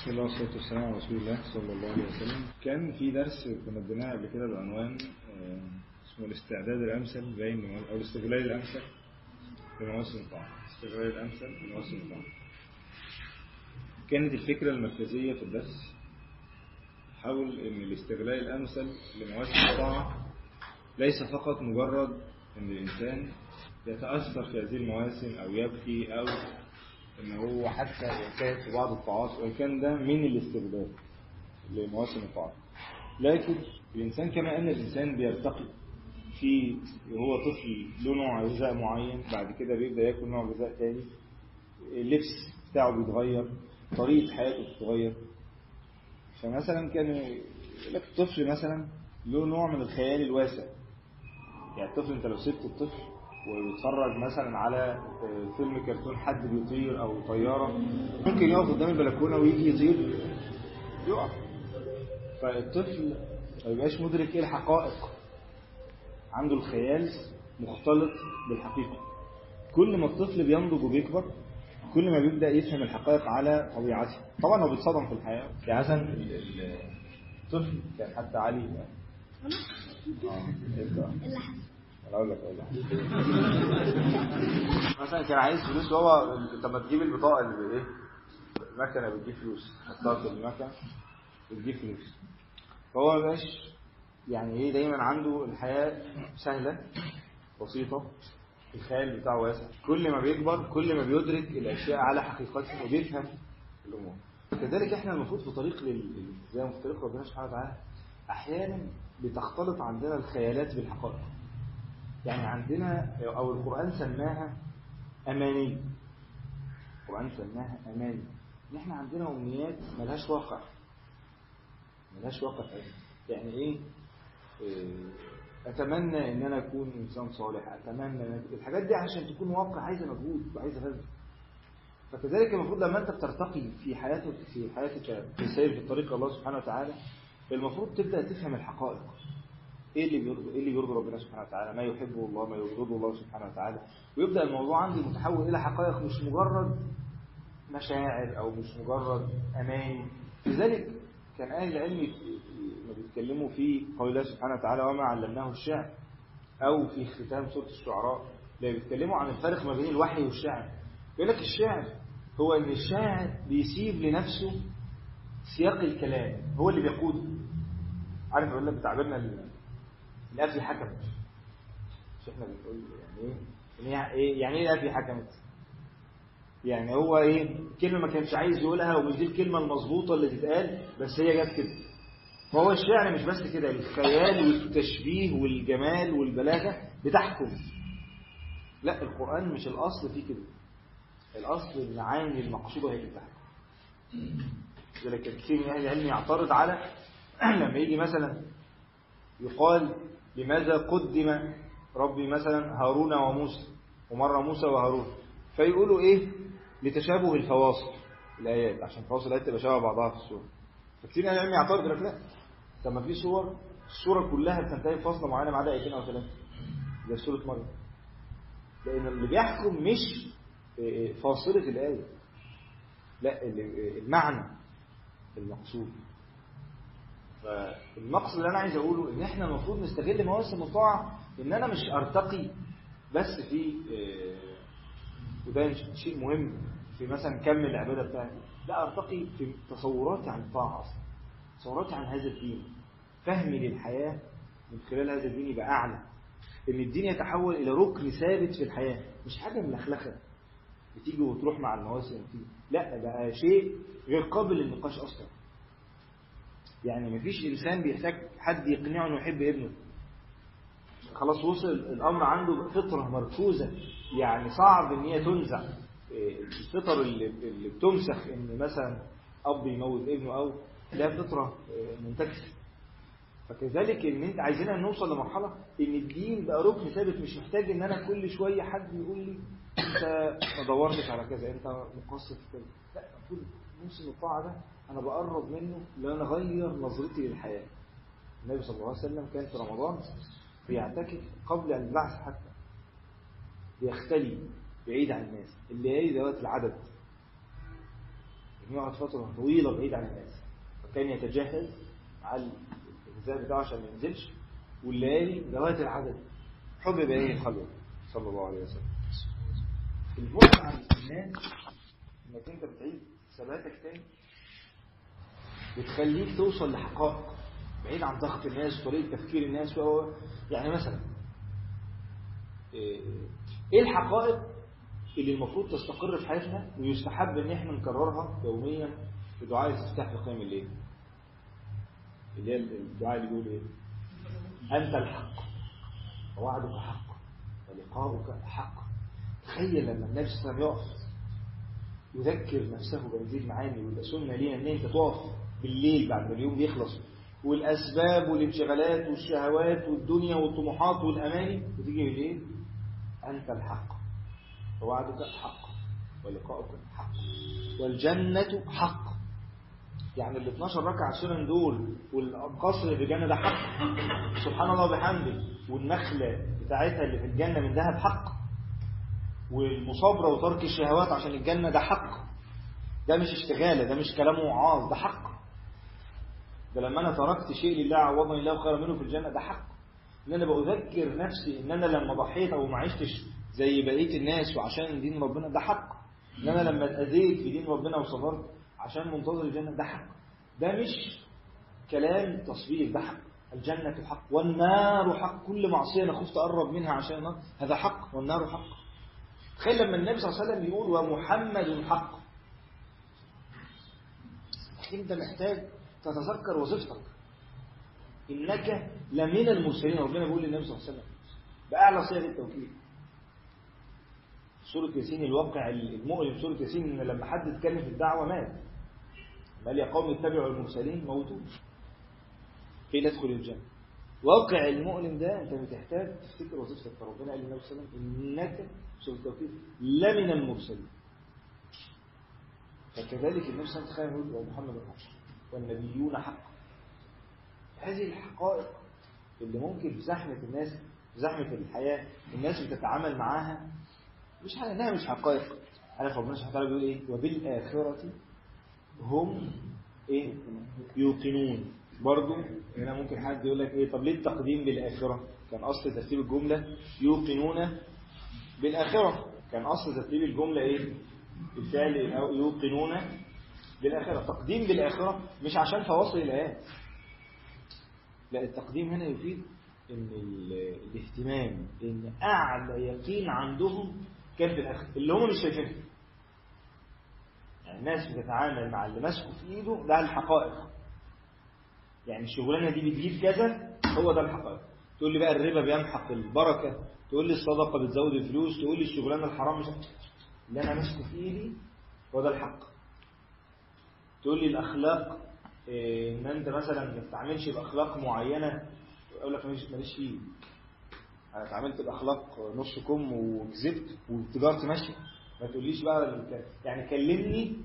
بسم الله والصلاة والسلام على رسول الله صلى الله عليه وسلم. كان في درس كنا اديناه قبل كده بعنوان آه، اسمه الاستعداد الأمثل بين أو الاستغلال الأمثل لمواسم الطعام الاستغلال الأمثل لمواسم الطعام كانت الفكرة المركزية في الدرس حول أن الاستغلال الأمثل لمواسم الطاعة ليس فقط مجرد أن الإنسان يتأثر في هذه المواسم أو يبكي أو إن هو حتى يجتهد في بعض وإن كان ده من الاستغلال لمواسم الطاعات. لكن الإنسان كما أن الإنسان بيرتقي في وهو طفل له نوع غذاء معين بعد كده بيبدأ ياكل نوع غذاء تاني اللبس بتاعه بيتغير طريقة حياته بتتغير. فمثلا كان لك الطفل مثلا له نوع من الخيال الواسع. يعني الطفل أنت لو سبت الطفل ويتفرج مثلا على فيلم كرتون حد بيطير أو طيارة ممكن يقف قدام البلكونة ويجي يطير. يقع فالطفل ما يبقاش مدرك إيه الحقائق. عنده الخيال مختلط بالحقيقة. كل ما الطفل بينضج وبيكبر كل ما بيبدأ يفهم الحقائق على طبيعته. طبعا هو بيتصدم في الحياة. يعني مثلا الطفل كان حتى علي اللي حصل. أنا أقول لك مثلا كان عايز فلوس وهو طب ما تجيب البطاقة اللي بإيه؟ المكنة بتجيب فلوس. حطها في المكنة بتجيب فلوس. فهو ما بقاش يعني إيه دايما عنده الحياة سهلة بسيطة. الخيال بتاعه واسع. كل ما بيكبر كل ما بيدرك الأشياء على حقيقتها وبيفهم الأمور. كذلك إحنا المفروض في طريق لل... زي ما في طريق ربنا سبحانه وتعالى أحيانا بتختلط عندنا الخيالات بالحقائق. يعني عندنا أو القرآن سماها أماني. القرآن سماها أماني. إن إحنا عندنا أمنيات ملهاش واقع. ملهاش واقع يعني إيه؟ أتمنى إن أنا أكون إنسان صالح. أتمنى إن الحاجات دي عشان تكون واقع عايزة مجهود وعايزة بذل فكذلك المفروض لما أنت بترتقي في حياتك في حياتك في السير في طريق الله سبحانه وتعالى المفروض تبدأ تفهم الحقائق. إيه اللي بيرضي إيه اللي يرضي ربنا سبحانه وتعالى؟ ما يحبه الله ما يرضيه الله سبحانه وتعالى. ويبدأ الموضوع عندي متحول إلى حقائق مش مجرد مشاعر أو مش مجرد اماني لذلك كان أهل العلم ما بيتكلموا في قول الله سبحانه وتعالى وما علمناه الشعر أو في ختام سورة الشعراء. لا بيتكلموا عن الفرق ما بين الوحي والشعر. يقول لك الشعر هو إن الشاعر بيسيب لنفسه سياق الكلام هو اللي بيقوده. عارف يقول لك بتعبيرنا القفل حكمت. مش إحنا بنقول يعني إيه؟ يعني إيه القفل حكمت؟ يعني هو إيه؟ كلمة ما كانش عايز يقولها ومش دي الكلمة المظبوطة اللي تتقال بس هي جت كده. فهو الشعر مش بس كده الخيال والتشبيه والجمال والبلاغة بتحكم. لا القرآن مش الأصل فيه كده. الأصل المعاني المقصودة هي اللي بتحكم. لذلك كثير من أهل العلم يعترض على لما يجي مثلا يقال لماذا قدم ربي مثلا هارون وموسى ومرة موسى وهارون؟ فيقولوا إيه؟ لتشابه الفواصل الآيات عشان فواصل الآيات تبقى شبه بعضها في السورة. فكتير من العلم يعترض لك لا. طب ما في صور السورة كلها بتنتهي بفاصلة معينة ما عدا آيتين أو ثلاثة. زي سورة مريم. لأن اللي بيحكم مش فاصلة الآية. لا المعنى المقصود. فالمقصد اللي أنا عايز أقوله إن إحنا المفروض نستغل مواسم الطاعه إن أنا مش أرتقي بس في وده شيء مهم في مثلا كم العبادة بتاعتي. لا أرتقي في تصوراتي عن الطاعة أصلا تصوراتي عن هذا الدين. فهمي للحياة من خلال هذا الدين يبقى أعلى. إن الدين يتحول إلى ركن ثابت في الحياة مش حاجة ملخلخة. بتيجي وتروح مع المواسم وتيجي لا بقى شيء غير قابل للنقاش أصلا. يعني مفيش إنسان بيحتاج حد يقنعه إنه يحب ابنه. خلاص وصل الأمر عنده فطرة مركوزة. يعني صعب إن هي تنزع. الفطر اللي, اللي بتمسخ إن مثلا أب يموت ابنه أو لا فطرة منتكسة. فكذلك إن أنت عايزين نوصل لمرحلة إن الدين بقى ركن ثابت مش محتاج إن أنا كل شوية حد يقول لي أنت ما دورتش على كذا أنت مقصر في كذا. لا موسم الطاعة ده أنا بقرب منه لأن أغير نظرتي للحياة. النبي صلى الله عليه وسلم كان في رمضان بيعتكف قبل البعث حتى. بيختلي بعيد عن الناس. الليالي ذوات العدد. يقعد فترة طويلة بعيد عن الناس. فكان يتجهز على الغذاء بتاعه عشان ما ينزلش. والليالي لغاية العدد. حب إليه الخلوة صلى الله عليه وسلم. البعد عن الناس إنك أنت بتعيد ثباتك تاني؟ بتخليك توصل لحقائق بعيد عن ضغط الناس وطريقة تفكير الناس و... يعني مثلا إيه الحقائق اللي المفروض تستقر في حياتنا ويستحب إن إحنا نكررها يوميا في دعاء الاستفتاح في قيام الليل؟ اللي هي الدعاء اللي بيقول إيه؟ أنت الحق. ووعدك حق. ولقاؤك حق. تخيل لما النبي صلى الله عليه وسلم يقف يذكر نفسه بهذه المعاني ويبقى سنة لينا إن أنت تقف بالليل بعد ما اليوم يخلص. والأسباب والانشغالات والشهوات والدنيا والطموحات والأماني وتيجي بالليل أنت الحق. ووعدك حق ولقاؤك حق والجنة حق. يعني ال 12 ركعة سنن دول والقصر في الجنة ده حق. سبحان الله وبحمده والنخلة بتاعتها اللي في الجنة من ذهب حق. والمصابرة وترك الشهوات عشان الجنة ده حق. ده مش اشتغالة ده مش كلام وعاظ ده حق. ده لما أنا تركت شيء لله عوضني الله خيرا منه في الجنة ده حق. إن أنا بأذكر نفسي إن أنا لما ضحيت أو ما عشتش زي بقية الناس وعشان دين ربنا ده حق. إن أنا لما اتأذيت في دين ربنا وصبرت عشان منتظر الجنة ده حق. ده مش كلام تصوير ده حق. الجنة حق والنار حق. كل معصية أنا خفت أقرب منها عشان هذا حق. والنار حق. تخيل لما النبي صلى الله عليه وسلم يقول ومحمد حق. انت محتاج تتذكر وظيفتك إنك لمن المرسلين. ربنا بيقول للنبي صلى الله عليه وسلم بأعلى صيغ التوكيد. سورة ياسين الواقع المؤلم سورة ياسين إن لما حد اتكلم في الدعوة مات. قال يا قوم اتبعوا المرسلين موتوه. كي ندخل الجنة. واقع المؤلم ده انت بتحتاج تفتكر وظيفتك فربنا قال للنبي صلى الله عليه وسلم إنك التوكيد لمن المرسلين. فكذلك النبي صلى الله عليه وسلم ومحمد حق والنبيون حق هذه الحقائق اللي ممكن في زحمة الناس في زحمة الحياة الناس بتتعامل معاها مش على إنها مش حقائق. عارف ربنا سبحانه وتعالى بيقول إيه؟ وبالآخرة هم إيه؟ يوقنون. برضو هنا ممكن حد يقول لك إيه طب ليه التقديم بالآخرة؟ كان أصل ترتيب الجملة يوقنون بالآخرة. كان أصل ترتيب الجملة إيه؟ الفعل يوقنون بالآخرة. تقديم بالآخرة مش عشان فواصل الآيات. لا التقديم هنا يفيد إن الاهتمام إن أعلى يقين عندهم كان في اللي هم مش شايفينها. يعني الناس بتتعامل مع اللي ماسكه في إيده ده الحقائق. يعني الشغلانه دي بتجيب كذا هو ده الحقائق تقول لي بقى الربا بيمحق البركة تقول لي الصدقة بتزود الفلوس تقول لي الشغلانة الحرام مش اللي أنا ماسكه في إيدي هو ده الحق. تقول لي الأخلاق إيه إن أنت مثلا ما تتعاملش بأخلاق معينة أقول لك ماليش فيه. أنا اتعاملت بأخلاق نص كم وكذبت وتجارتي ماشية. ما تقوليش بقى يعني كلمني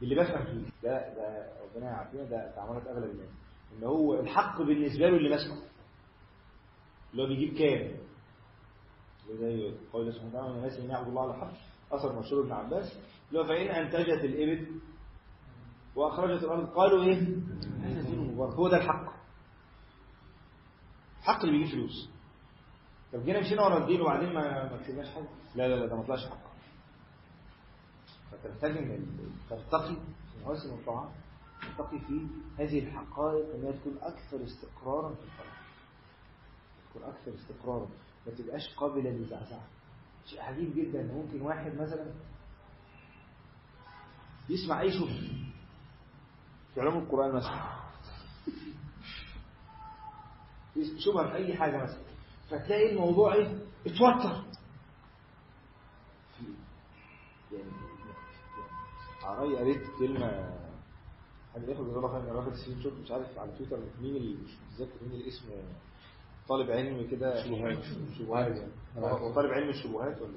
باللي بفهم فيه. ده ده ربنا يعافينا ده تعاملات أغلب الناس. إن هو الحق بالنسبة له اللي ماسكه اللي هو بيجيب كام؟ زي قول الله سبحانه وتعالى الناس إن يعبدوا الله على حق اثر مشهور ابن عباس. اللي هو فإن أنتجت الإبل وأخرجت الأرض قالوا إيه؟ هو ده الحق. الحق اللي بيجيب فلوس. طب جينا مشينا ورا الدين وبعدين ما ما كسبناش حاجة. لا لا لا ده ما طلعش حق. فتحتاج ترتقي في مواسم الطاعات ترتقي في هذه الحقائق انها تكون أكثر استقرارا في الحياة تكون أكثر استقرارا. ما تبقاش قابلة للزعزعة. شيء عجيب جدا. ان ممكن واحد مثلا يسمع أي شبهه في علوم القرآن مثلا. شبهه في أي حاجة مثلا. فتلاقي الموضوع إيه؟ اتوتر. يعني عراي قريت كلمة حد ياخد جزاه الله خير واخد screenshot مش عارف على تويتر مين اللي مش متذكر مين الاسم طالب علمي كده. شبهات. شبهات. يعني هو طالب علم الشبهات ولا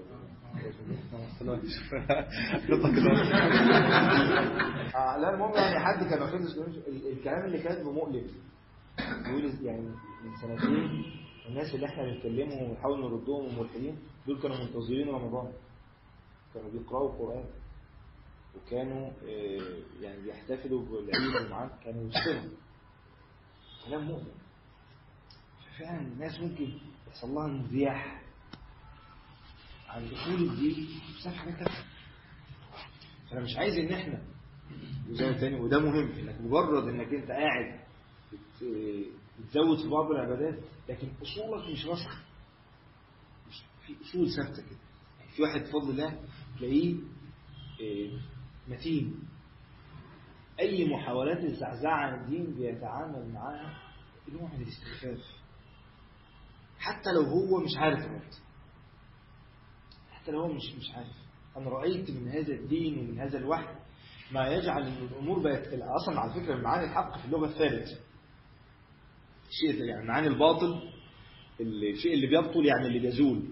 آه لا المهم يعني حد كان واخد الكلام اللي كاتبه مؤلم بيقول يعني من سنتين الناس اللي إحنا بنكلمهم ونحاول نردهم وملحدين دول كانوا منتظرين رمضان. كانوا بيقرأوا القرآن. وكانوا آه، يعني بيحتفلوا بالعيد ومعاه كانوا يسلموا كلام مؤمن. ففعلا الناس ممكن يحصل لها انزياح. عن دخول الدين بسبب حاجات فانا مش عايز إن إحنا وزي تاني وده مهم إنك مجرد إنك أنت قاعد بت- بتزود في بعض العبادات لكن أصولك مش راسخة. مش في أصول ثابتة كده. يعني في واحد بفضل الله تلاقيه آه، متين. أي محاولات الزعزعة عن الدين بيتعامل معاها بنوع من الاستخفاف حتى لو هو مش عارف الرد حتى لو هو مش مش عارف. أنا رأيت من هذا الدين ومن هذا الوحي ما يجعل إن الأمور بقت أصلا على فكرة من معاني الحق في اللغة الثالث الشيء يعني معاني الباطل الشيء اللي بيبطل يعني اللي بيزول.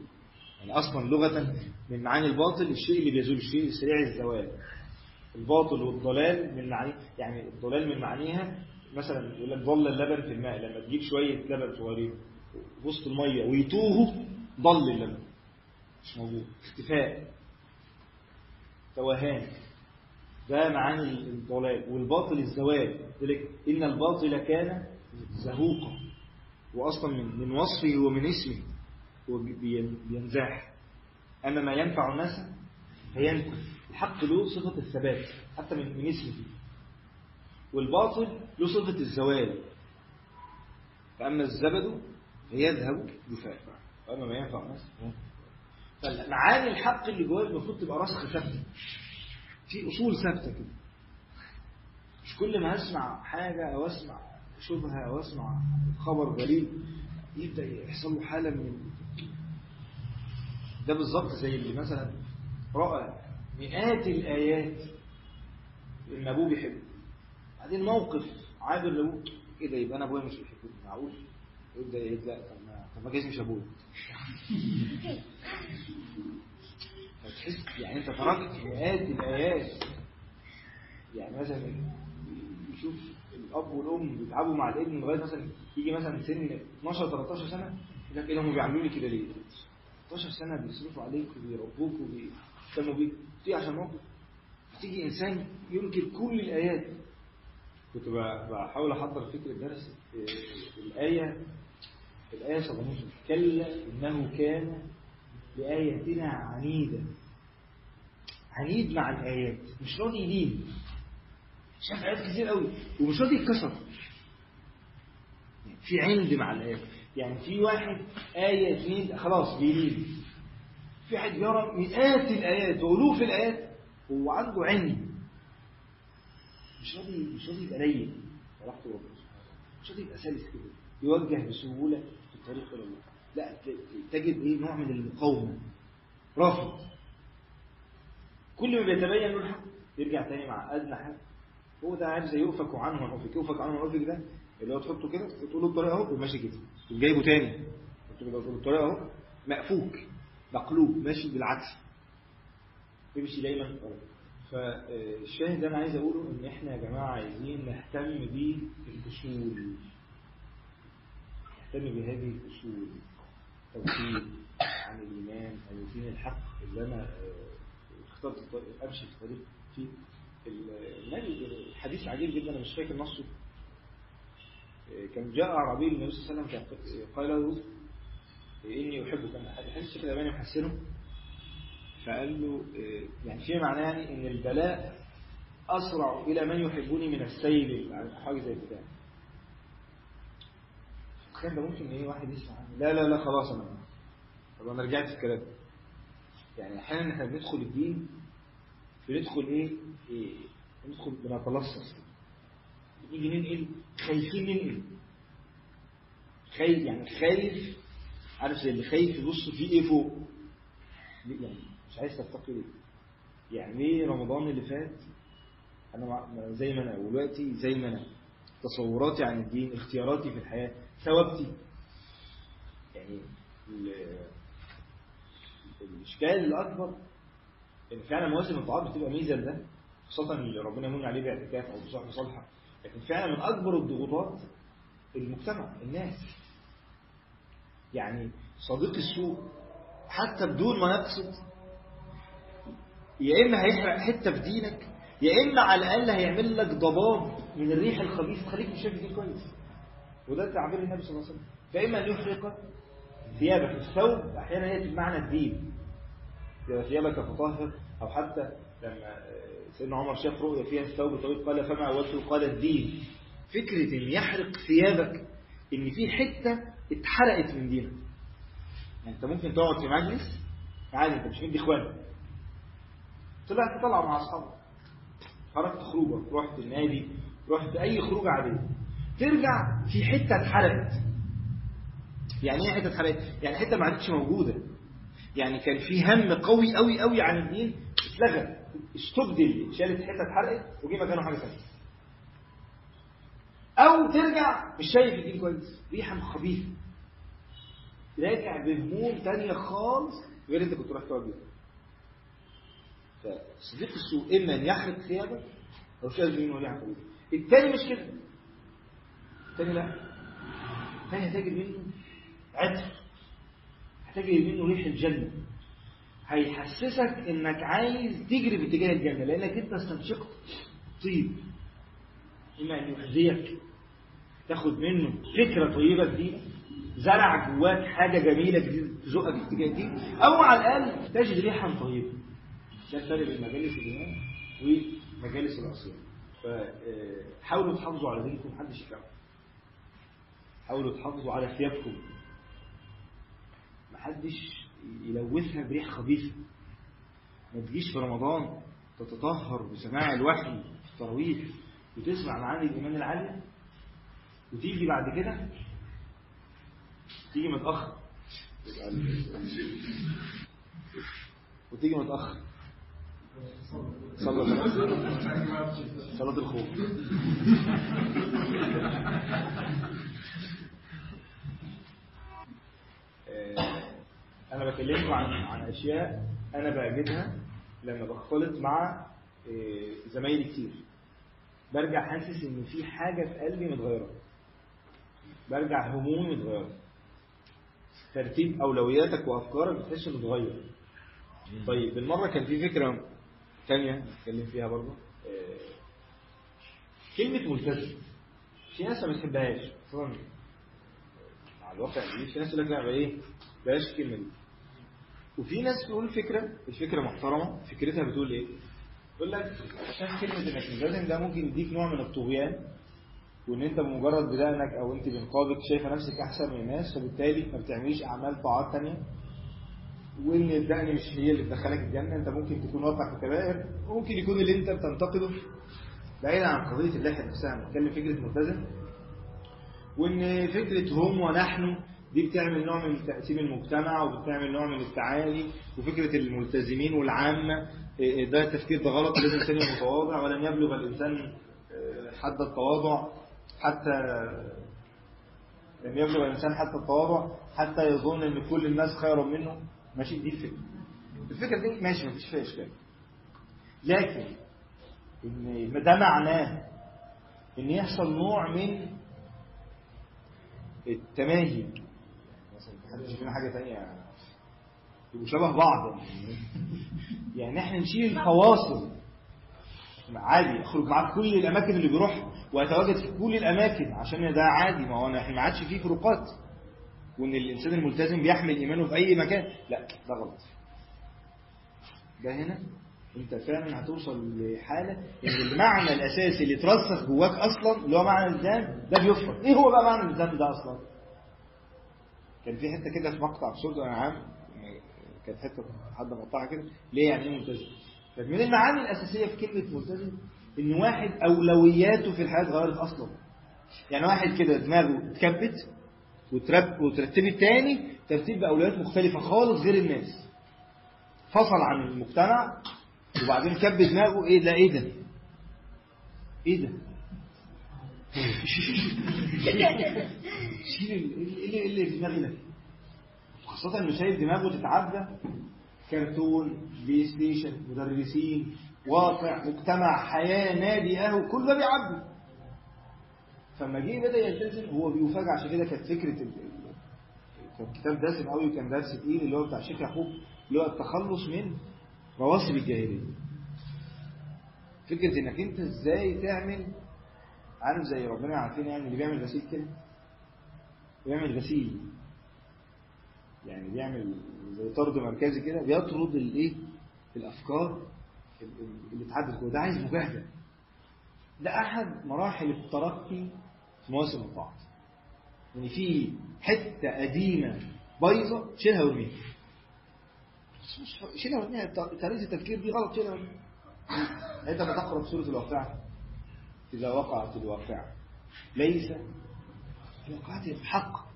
يعني أصلا لغة من معاني الباطل الشيء اللي بيزول الشيء سريع الزوال. الباطل والضلال من معاني يعني الضلال من معانيها مثلا يقول لك ضل اللبن في الماء لما تجيب شوية لبن صغيرين وسط المية ويتوهوا ضل اللبن. مش موجود. اختفاء. توهان. ده معاني الضلال. والباطل الزوال. ذلك إن الباطل كان زهوقا. وأصلا من من وصفه ومن اسمه. هو بي- بي- بينزاح. أما ما ينفع الناس فينكف الحق له صفة الثبات حتى من اسمه. والباطل له صفة الزوال. فأما الزبد فيذهب جفاء وأما ما ينفع الناس. فمعاني الحق اللي جواه المفروض تبقى راسخة ثابتة. في أصول ثابتة كده. مش كل ما أسمع حاجة أو أسمع شبهة أو أسمع خبر غريب يبدأ يحصل له حالة من ده بالظبط زي اللي مثلا رأى مئات الآيات إن أبوه بيحبه. بعدين موقف عابر لأبوه إيه ده؟ يبقى أنا أبويا مش بيحبني. معقول؟ يبدأ يبدأ طب ما طب ما جايز مش أبويا. فتحس يعني أنت تركت مئات الآيات. يعني مثلا يشوف الأب والأم بيتعبوا مع الابن لغاية مثلا يجي مثلا سن 12 13 سنة يقول لك ده؟ هم بيعملوني كده ليه؟ 13 سنة بيصرفوا عليك وبيربوك بيك تيجي عشان موقف تيجي إنسان ينكر كل الآيات. كنت بحاول أحضر فكرة درس آه، الآية الآية 17 كلا إنه كان لآياتنا عنيدا. عنيد مع الآيات مش راضي يلين شاف آيات كتير قوي ومش راضي يتكسر. في عند مع الآيات. يعني في واحد آية اثنين خلاص بيلين في واحد يرى مئات الآيات وألوف الآيات هو عنده عند مش راضي مش راضي يبقى لين رحت ربنا. مش راضي يبقى سلس كده. يوجه بسهولة في الطريق إلى الله لا تجد إيه؟ نوع من المقاومة. رافض. كل ما بيتبين له الحق يرجع تاني مع أدنى حاجة هو ده عارف زي يؤفك عنه ونؤفك يؤفك. عنه ونؤفك ده اللي هو تحطه كده وتقول له الطريقة أهو وماشي كده. تقوم جايبه تاني. تقول له الطريقة أهو مقفوك. مقلوب ماشي بالعكس. يمشي دايما. فالشاهد أنا عايز أقوله إن إحنا يا جماعة عايزين نهتم بالاصول نهتم بهذه الأصول. توحيد عن الإيمان عن الدين الحق اللي أنا آه، اخترت أمشي في طريق فيه. الحديث عجيب جدا أنا مش فاكر نصه. آه، كان جاء أعرابي للنبي صلى الله عليه وسلم قال له إني أحبك أنا حديث الشيخ الألباني محسنه فقال له آه، يعني في معناه يعني إن البلاء أسرع إلى من يحبني من السيل حاجة زي كده. الكلام ده ممكن إيه واحد يسمع. لا لا لا خلاص أنا طب أنا رجعت في الكلام. يعني أحيانا إحنا بندخل الدين بندخل إيه, إيه ندخل بنتلصص. نيجي ننقل خايفين ننقل خايف يعني خايف عارف زي اللي خايف يبص فيه إيه فوق؟ يعني؟ مش عايز تتقي ليه يعني ليه رمضان اللي فات؟ أنا زي ما أنا ودلوقتي زي ما أنا. تصوراتي عن الدين اختياراتي في الحياة ثوابتي. يعني ال- الإشكال الأكبر إن فعلا مواسم الطاعات بتبقى ميزة لده خاصة اللي ربنا يمن عليه باعتكاف أو بصحبة صالحة. لكن فعلا من أكبر الضغوطات المجتمع الناس. يعني صديق السوء حتى بدون ما يقصد يا إما هيحرق حتة في دينك يا إما على الأقل هيعمل لك ضباب من الريح الخبيث. تخليك مش شايف الدين كويس. وده تعبير النبي صلى الله عليه وسلم. فإما أن يحرق ثيابك الثوب أحيانا هي بمعنى الدين. ثيابك فطهر أو حتى لما سيدنا عمر شاف رؤيا فيها الثوب طويل قال فما أولته قال الدين. فكرة أن يحرق ثيابك أن في حتة اتحرقت من دينك يعني أنت ممكن تقعد في مجلس عادي أنت مش مدي إخوانك. طلعت تطلع مع أصحابك. خرجت خروجه رحت النادي رحت أي خروجة عادية ترجع في حتة اتحرقت. يعني إيه حتة اتحرقت؟ يعني حتة ما عادتش موجودة. يعني كان في هم قوي قوي قوي عن الدين اتلغى. استبدل شالت حتة اتحرقت وجي مكانه حاجة ثانية أو ترجع مش شايف الدين كويس. ريحة خبيثة. راجع بهموم تانية خالص غير انت كنت رايح تقعد بيها. فصديق السوء إما أن يحرق ثيابك أو شاذ منه ريحة خبيثة التاني مش كده. التاني لا. التاني هتجد منه عطر. هتجد منه ريح الجنة. هيحسسك إنك عايز تجري في اتجاه الجنة لأنك أنت استنشقت طيب. إما أن يحذيك. تاخد منه فكرة طيبة جديدة زرع جواك حاجة جميلة جديدة تزقك اتجاه الدين أو على الأقل تجد ريحا طيبة. ده الفرق بين مجالس الإيمان ومجالس العصيان. فحاولوا تحافظوا على دينكم محدش يكمل حاولوا تحافظوا على ثيابكم محدش يلوثها بريح خبيثة. ما تجيش في رمضان تتطهر بسماع الوحي في التراويح وتسمع معاني الإيمان العالية. وتيجي بعد كده تيجي متأخر. وتيجي متأخر. صلاة صلاة الخوف. أنا بكلمكم عن عن أشياء أنا بجدها لما بختلط مع زمايلي كتير. برجع حاسس إن في حاجة في قلبي متغيرة. برجع همومي متغيرة ترتيب أولوياتك وأفكارك بتحس إنه متغير طيب بالمرة كان في فكرة تانية نتكلم فيها برضه. كلمة ملتزم. في ناس ما بتحبهاش خصوصا على الواقع دي في ناس يقول لك لا إيه بلاش الكلمة دي. وفي ناس تقول فكرة الفكرة محترمة فكرتها بتقول إيه؟ يقول لك عشان كلمة انك ملتزم ده ممكن يديك نوع من الطغيان وإن أنت بمجرد بدانك أو أنت بنقابك شايفة نفسك أحسن من الناس فبالتالي ما بتعمليش أعمال طاعات تانية. وإن الدقن مش هي اللي تدخلك الجنة أنت ممكن تكون واقع في كبائر وممكن يكون اللي أنت بتنتقده. بعيدا عن قضية اللحية نفسها بنتكلم فكرة ملتزم وإن فكرة هم ونحن دي بتعمل نوع من تقسيم المجتمع وبتعمل نوع من التعالي. وفكرة الملتزمين والعامة ده التفكير ده غلط لازم يبقى متواضع. ولن يبلغ الإنسان حد التواضع. حتى لم يبلغ الإنسان حتى التواضع حتى يظن أن كل الناس خير منه. ماشي؟ دي الفكرة. الفكرة دي ماشي مفيش فيها إشكال. لكن إن ده معناه إن يحصل نوع من التماهي. مثلا محدش فينا حاجة تانية. يبقوا شبه بعض. يعني إحنا نشيل الفواصل عادي اخرج معاه في كل الأماكن اللي بيروح ويتواجد في كل الأماكن عشان ده عادي ما هو إحنا ما عادش فيه فروقات. وإن الإنسان الملتزم بيحمل إيمانه في أي مكان لا ده غلط. ده هنا أنت فعلا هتوصل لحالة إن المعنى الأساسي اللي اترسخ جواك أصلا اللي هو معنى الالتزام ده بيفرق. إيه هو بقى معنى الالتزام ده أصلا؟ كان في حتة كده في مقطع في سورة الأنعام كانت حتة حد مقطعها كده ليه يعني إيه ملتزم؟ فمن المعاني الأساسية في كلمة ملتزم إن واحد أولوياته في الحياة اتغيرت أصلا. يعني واحد كده دماغه اتكبت وترتبت تاني ترتيب بأولويات مختلفة خالص غير الناس. فصل عن المجتمع وبعدين كب دماغه إيه ده إيه ده؟ إيه ده؟ شيل إيه اللي في دماغي ده؟ خاصة إنه شايف دماغه تتعدى كرتون PlayStation مدرسين واقع مجتمع حياة نادي قهوة كل ده بيعدي. فلما جه بدأ يلتزم هو بيفاجئ عشان كده كانت فكرة. كان كتاب دسم قوي وكان درس تقيل اللي هو بتاع الشيخ يعقوب اللي هو التخلص من رواسب الجاهلية. فكرة إنك أنت إزاي تعمل عارف زي ربنا عارفين يعني اللي بيعمل غسيل كده بيعمل غسيل. يعني بيعمل زي طرد مركزي كده بيطرد الإيه؟ الأفكار. اللي اتعدت جوه ده عايز مجاهده ده أحد مراحل الترقي في مواسم الطاعات يعني في حتة قديمة بايظة شيلها وارميها. شيلها وارميها. طريقه التفكير دي غلط شيلها وارميها. أنت لما تقرأ سورة الواقعة؟ إذا وقعت الواقعة. ليس. في حق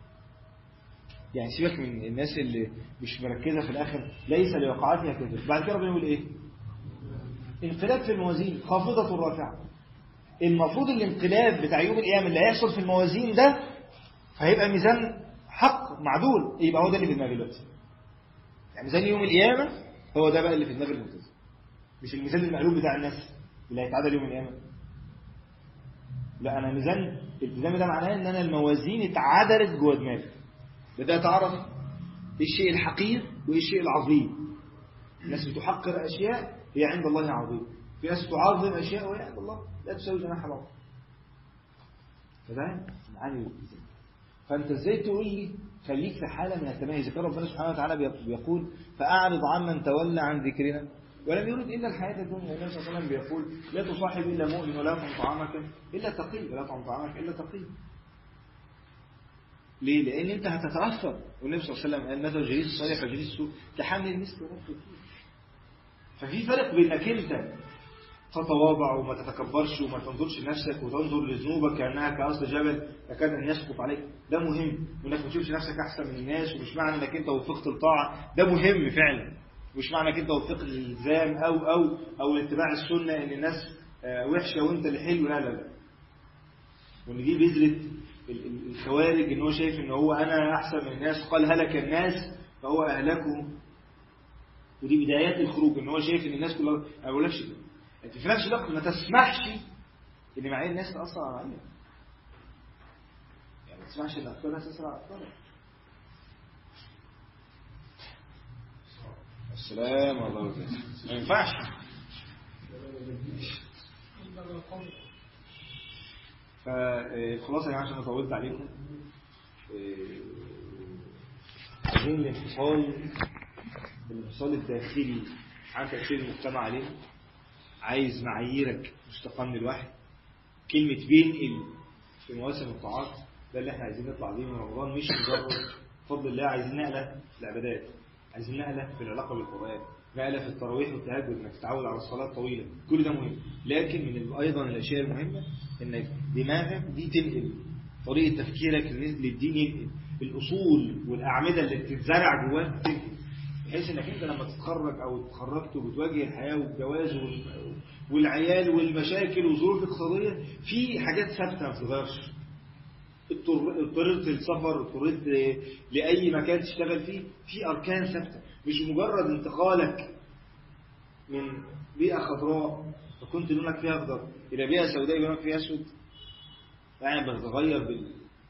يعني سيبك من الناس اللي مش مركزة في الآخر. ليس لوقعتها كذب. بعد كده ربنا يقول إيه؟ انقلاب في الموازين خافضة رافعة. المفروض الانقلاب بتاع يوم القيامة اللي هيحصل في الموازين ده هيبقى ميزان حق معدول. يبقى هو ده اللي في دماغي دلوقتي. يعني ميزان يوم القيامة هو ده بقى اللي في دماغ الملتزم مش الميزان المقلوب بتاع الناس اللي هيتعدل يوم القيامة. لا أنا ميزان الالتزام ده معناه إن أنا الموازين اتعدلت جوه دماغي. بدأت أعرف إيه الشيء الحقير وإيه الشيء العظيم. الناس بتحقر أشياء هي عند الله عظيمة. في ناس تعظم أشياء وهي عند الله لا تساوي جناح بعض فده معاني فأنت إزاي تقول لي خليك في حالة من التميز؟ كان ربنا سبحانه وتعالى بيقول فأعرض عمن تولى عن ذكرنا. ولم يرد إلا الحياة الدنيا. النبي صلى الله عليه وسلم بيقول لا تصاحب إلا مؤمن ولا يطعم طعامك إلا تقي ولا يطعم طعامك إلا تقي ليه؟ لأن أنت هتتأثر والنبي صلى الله عليه وسلم قال مثل جليس الصالح وجليس السوء. كحمل المسك ونفخ ففي فرق بينك أنت تتواضع وما تتكبرش وما تنظرش لنفسك وتنظر لذنوبك كأنها كأصل جبل يكاد أن يسقط عليك. ده مهم. وإنك ما تشوفش نفسك أحسن من الناس ومش معنى إنك أنت وفقت الطاعة. ده مهم فعلا. مش معنى إنك أنت وفقت الالتزام أو أو أو اتباع السنة إن الناس وحشة وأنت اللي حلو. لا لا لا. وإن دي بذرة الخوارج إن هو شايف إن هو أنا أحسن من الناس. قال هلك الناس فهو أهلكهم. ودي بدايات الخروج إن هو شايف إن الناس كلها ما بقولكش كده. انت في نفس الوقت ما تسمحش إن معايا الناس تأثر عليا. يعني ما تسمحش إن افكار الناس تأثر على افكارك السلام الله ما ينفعش. فخلاص يا جماعة عشان طولت عليكم. عايزين الانفصال الانفصال الداخلي. عن تأثير المجتمع علينا عايز معاييرك مشتقه من الوحي كلمة بينقل في مواسم الطاعات ده اللي إحنا عايزين نطلع بيه من رمضان مش مجرد بفضل الله. عايزين نقلة في العبادات. عايزين نقلة في العلاقة بالقرآن. نقلة في التراويح والتهجد انك تتعود على الصلاة الطويله كل ده مهم. لكن من أيضا الأشياء المهمة إنك دماغك دي تنقل. طريقة تفكيرك للدين ينقل. الأصول والأعمدة اللي بتتزرع جواك تنقل. بحيث إنك أنت لما تتخرج أو اتخرجت وبتواجه الحياة والجواز والعيال والمشاكل والظروف الاقتصادية في حاجات ثابتة ما بتتغيرش. اضطررت للسفر اضطررت لأي مكان تشتغل فيه في أركان ثابتة. مش مجرد انتقالك من بيئة خضراء فكنت لونك فيها أخضر إلى بيئة سوداء لونك فيها أسود. يعني بتتغير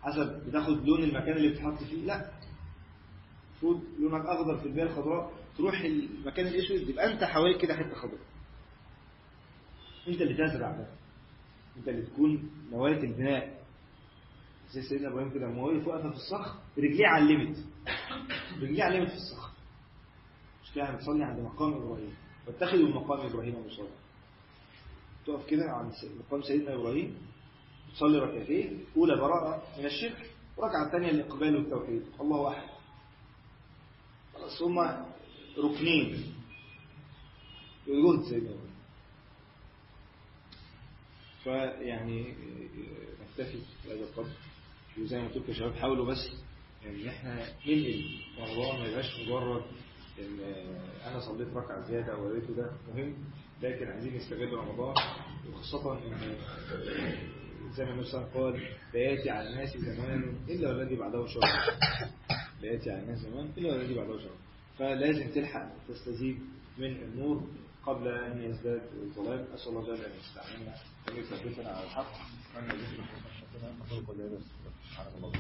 حسب بتاخد لون المكان اللي بتحط فيه. لا. المفروض لونك أخضر في البيئه الخضراء تروح المكان الأسود يبقى أنت حواليك كده حتة خضراء. أنت اللي تزرع ده. أنت اللي تكون نواة البناء. زي سيدنا إبراهيم كده لما وقف واقفه في الصخر رجليه علمت رجليه علمت في الصخر. مش كده؟ بتصلي عند مقام إبراهيم. واتخذوا مقام إبراهيم مصلى. تقف كده عند مقام سيدنا إبراهيم. تصلي ركعتين. أولى براءة من الشرك. والركعه الثانية الاقبال والتوحيد. الله أحد. هما ركنين. يجهد سيدنا إبراهيم فيعني نكتفي بهذا القدر. وزي ما قلت يا شباب حاولوا بس يعني إحنا ننقل رمضان ما يبقاش مجرد إن أنا صليت ركعة زيادة أو وريته ده مهم لكن عايزين نستغل رمضان. وخاصة إن زي ما النبي صلى الله عليه وسلم قال لا ياتي على الناس زمان إلا والذي بعده شر لا ياتي على الناس زمان إلا والذي بعده شر فلازم تلحق تستزيد من النور قبل أن يزداد الظلام أسأل الله جل أن يستعملنا. وأن يثبتنا على الحق. وأن قبل كل هذا سبحانه الله